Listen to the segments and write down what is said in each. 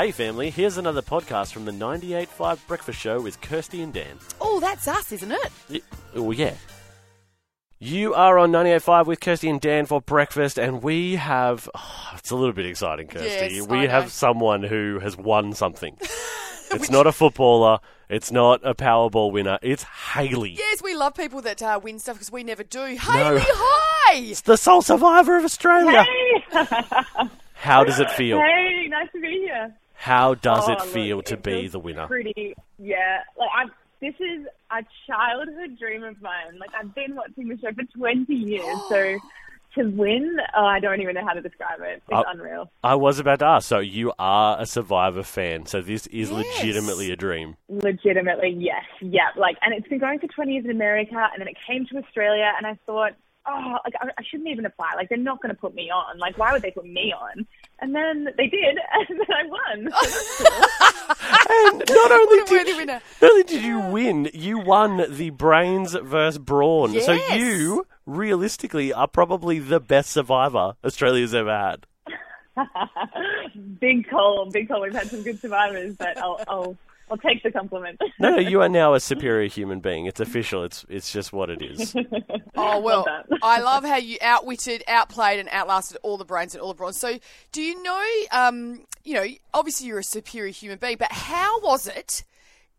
Hey, family, here's another podcast from the 98.5 Breakfast Show with Kirste and Dan. Oh, that's us, isn't it? Y- Oh, yeah. You are on 98.5 with Kirste and Dan for breakfast, and we have. oh, it's a little bit exciting, Kirste. Yes, we know. have someone who has won something. it's not a footballer, it's not a Powerball winner, it's Hayley. Yes, we love people that uh, win stuff because we never do. Hayley, hi! It's the sole survivor of Australia. Hey! How does it feel? hey, nice to be here. How does Oh, it look, feel to it be the winner? Pretty, yeah. Like I'm. This is a childhood dream of mine. Like I've been watching the show for 20 years, so to win, oh, I don't even know how to describe it. It's unreal. I was about to ask. So you are a Survivor fan. So this is Yes. legitimately a dream. Legitimately, yes, yeah. Like, and it's been going for 20 years in America, and then it came to Australia, and I thought, oh, like I, I shouldn't even apply. Like they're not going to put me on. Like why would they put me on? And then they did, and then I won. And not only What a worthy did you, not only did you win, you won the brains versus brawn. So you realistically are probably the best survivor Australia's ever had. big call, big call. We've had some good survivors, but I'll, I'll, I'll take the compliment. No, no, you are now a superior human being. It's official. It's it's just what it is. Oh, well, Love. I love how you outwitted, outplayed, and outlasted all the brains and all the bronze. So, do you know, um, you know, obviously you're a superior human being, but how was it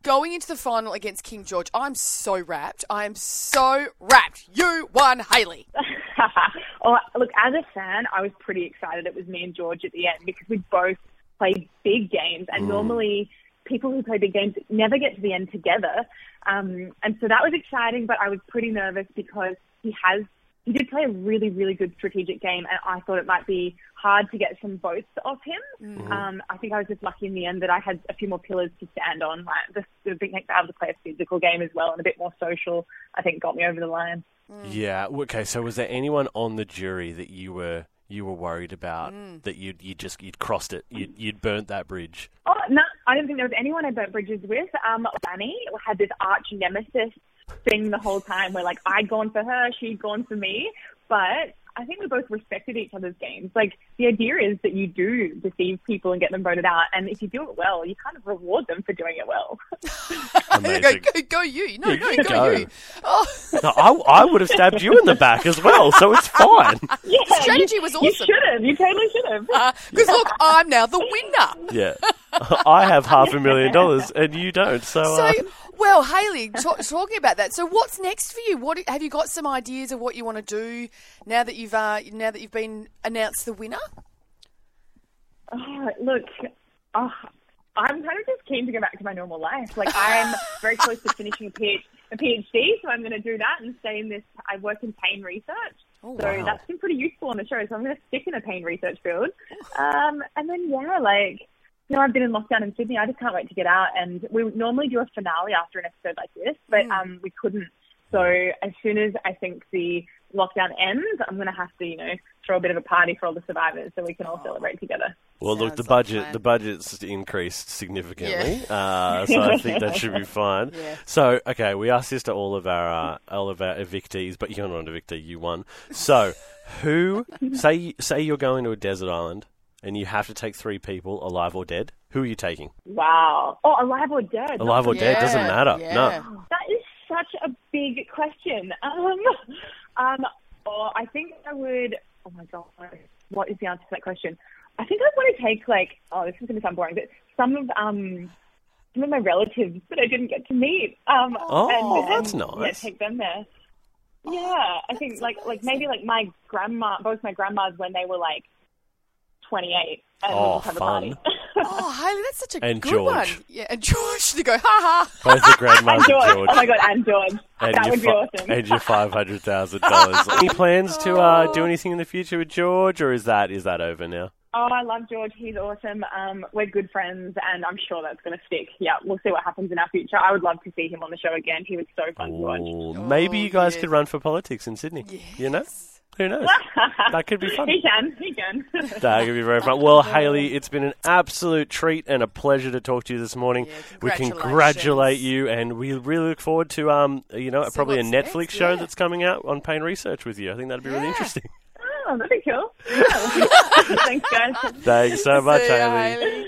going into the final against King George? I'm so rapt. I am so rapt. You won, Hayley. oh, look, as a fan, I was pretty excited it was me and George at the end because we both played big games, and normally people who play big games never get to the end together. Um, and so that was exciting, but I was pretty nervous because he has. He did play a really, really good strategic game, and I thought it might be hard to get some votes off him. Um, I think I was just lucky in the end that I had a few more pillars to stand on. Like the, the big thing to able to play a physical game as well and a bit more social. I think got me over the line. Yeah. Okay. So was there anyone on the jury that you were you were worried about Mm. that you'd you just you'd crossed it, you'd, you'd burnt that bridge? No, I don't think there was anyone I burnt bridges with. Um, Danny had this arch nemesis thing the whole time where like I'd gone for her, she'd gone for me, but I think we both respected each other's games. Like the idea is that you do deceive people and get them voted out, and if you do it well, you kind of reward them for doing it well. go, Amazing. go, go, you. No, Yeah, no, you go, go. you. Oh, No, I, I would have stabbed you in the back as well, so it's fine. Yeah, strategy you, was You should have. You totally should have. Because look, I'm now the winner. Yeah. I have half a million dollars and you don't. So, So, uh, well, Hayley, ta- talking about that. So, what's next for you? What have you got some ideas of what you want to do now that you've uh, now that you've been announced the winner? Oh, look, oh, I'm kind of just keen to go back to my normal life. Like I'm very close to finishing a, PhD, a PhD, so I'm going to do that and stay in this. I work in pain research, Oh, so wow. that's been pretty useful on the show. So I'm going to stick in a pain research field. Um, and then yeah, like you know, I've been in lockdown in Sydney. I just can't wait to get out. And we would normally do a finale after an episode like this, but um, we couldn't. So as soon as I think the lockdown ends, I'm going to have to, you know, throw a bit of a party for all the survivors so we can all celebrate together. well, look, the Sounds like budget the budget's increased significantly, uh, so I think that should be fine. Yeah. So, okay, we asked this to all of our uh, all of our evictees, but you're not an evictee, you won. So, who say say you're going to a desert island and you have to take three people, alive or dead? Who are you taking? Wow. Oh, alive or dead? Alive or dead doesn't matter. yeah. No. That is such a big question. Um, um, oh, I think I would. Oh my god, what is the answer to that question? I think I want to take like. Oh, this is going to sound boring, but some of um, some of my relatives that I didn't get to meet. Um, Oh, and, that's and, nice. Yeah, take them there. Yeah, I think like like maybe like my grandma, both my grandmas when they were like twenty eight, and we'll Oh, have fun. a party. Oh, Hayley, that's such a And good George. one. Yeah, and George to go, ha ha. Both the grandmas George. and George. Oh my god, and George. And that your would be fi- awesome. And your five hundred thousand dollars. Any plans to uh, do anything in the future with George, or is that is that over now? Oh, I love George. He's awesome. Um, we're good friends, and I'm sure that's going to stick. Yeah, we'll see what happens in our future. I would love to see him on the show again. He was so fun to watch. Ooh, maybe you guys yes. could run for politics in Sydney. You know, who knows? that could be fun. He can. He can. That could be very fun. Well, Hayley, it's been an absolute treat and a pleasure to talk to you this morning. Yeah, we congratulate you, and we really look forward to um, you know, See probably a Netflix next, show yeah. that's coming out on pain research with you. I think that'd be really interesting. oh, that'd be cool. Yeah. Thanks, guys. Thanks so much, Hayley. Hayley.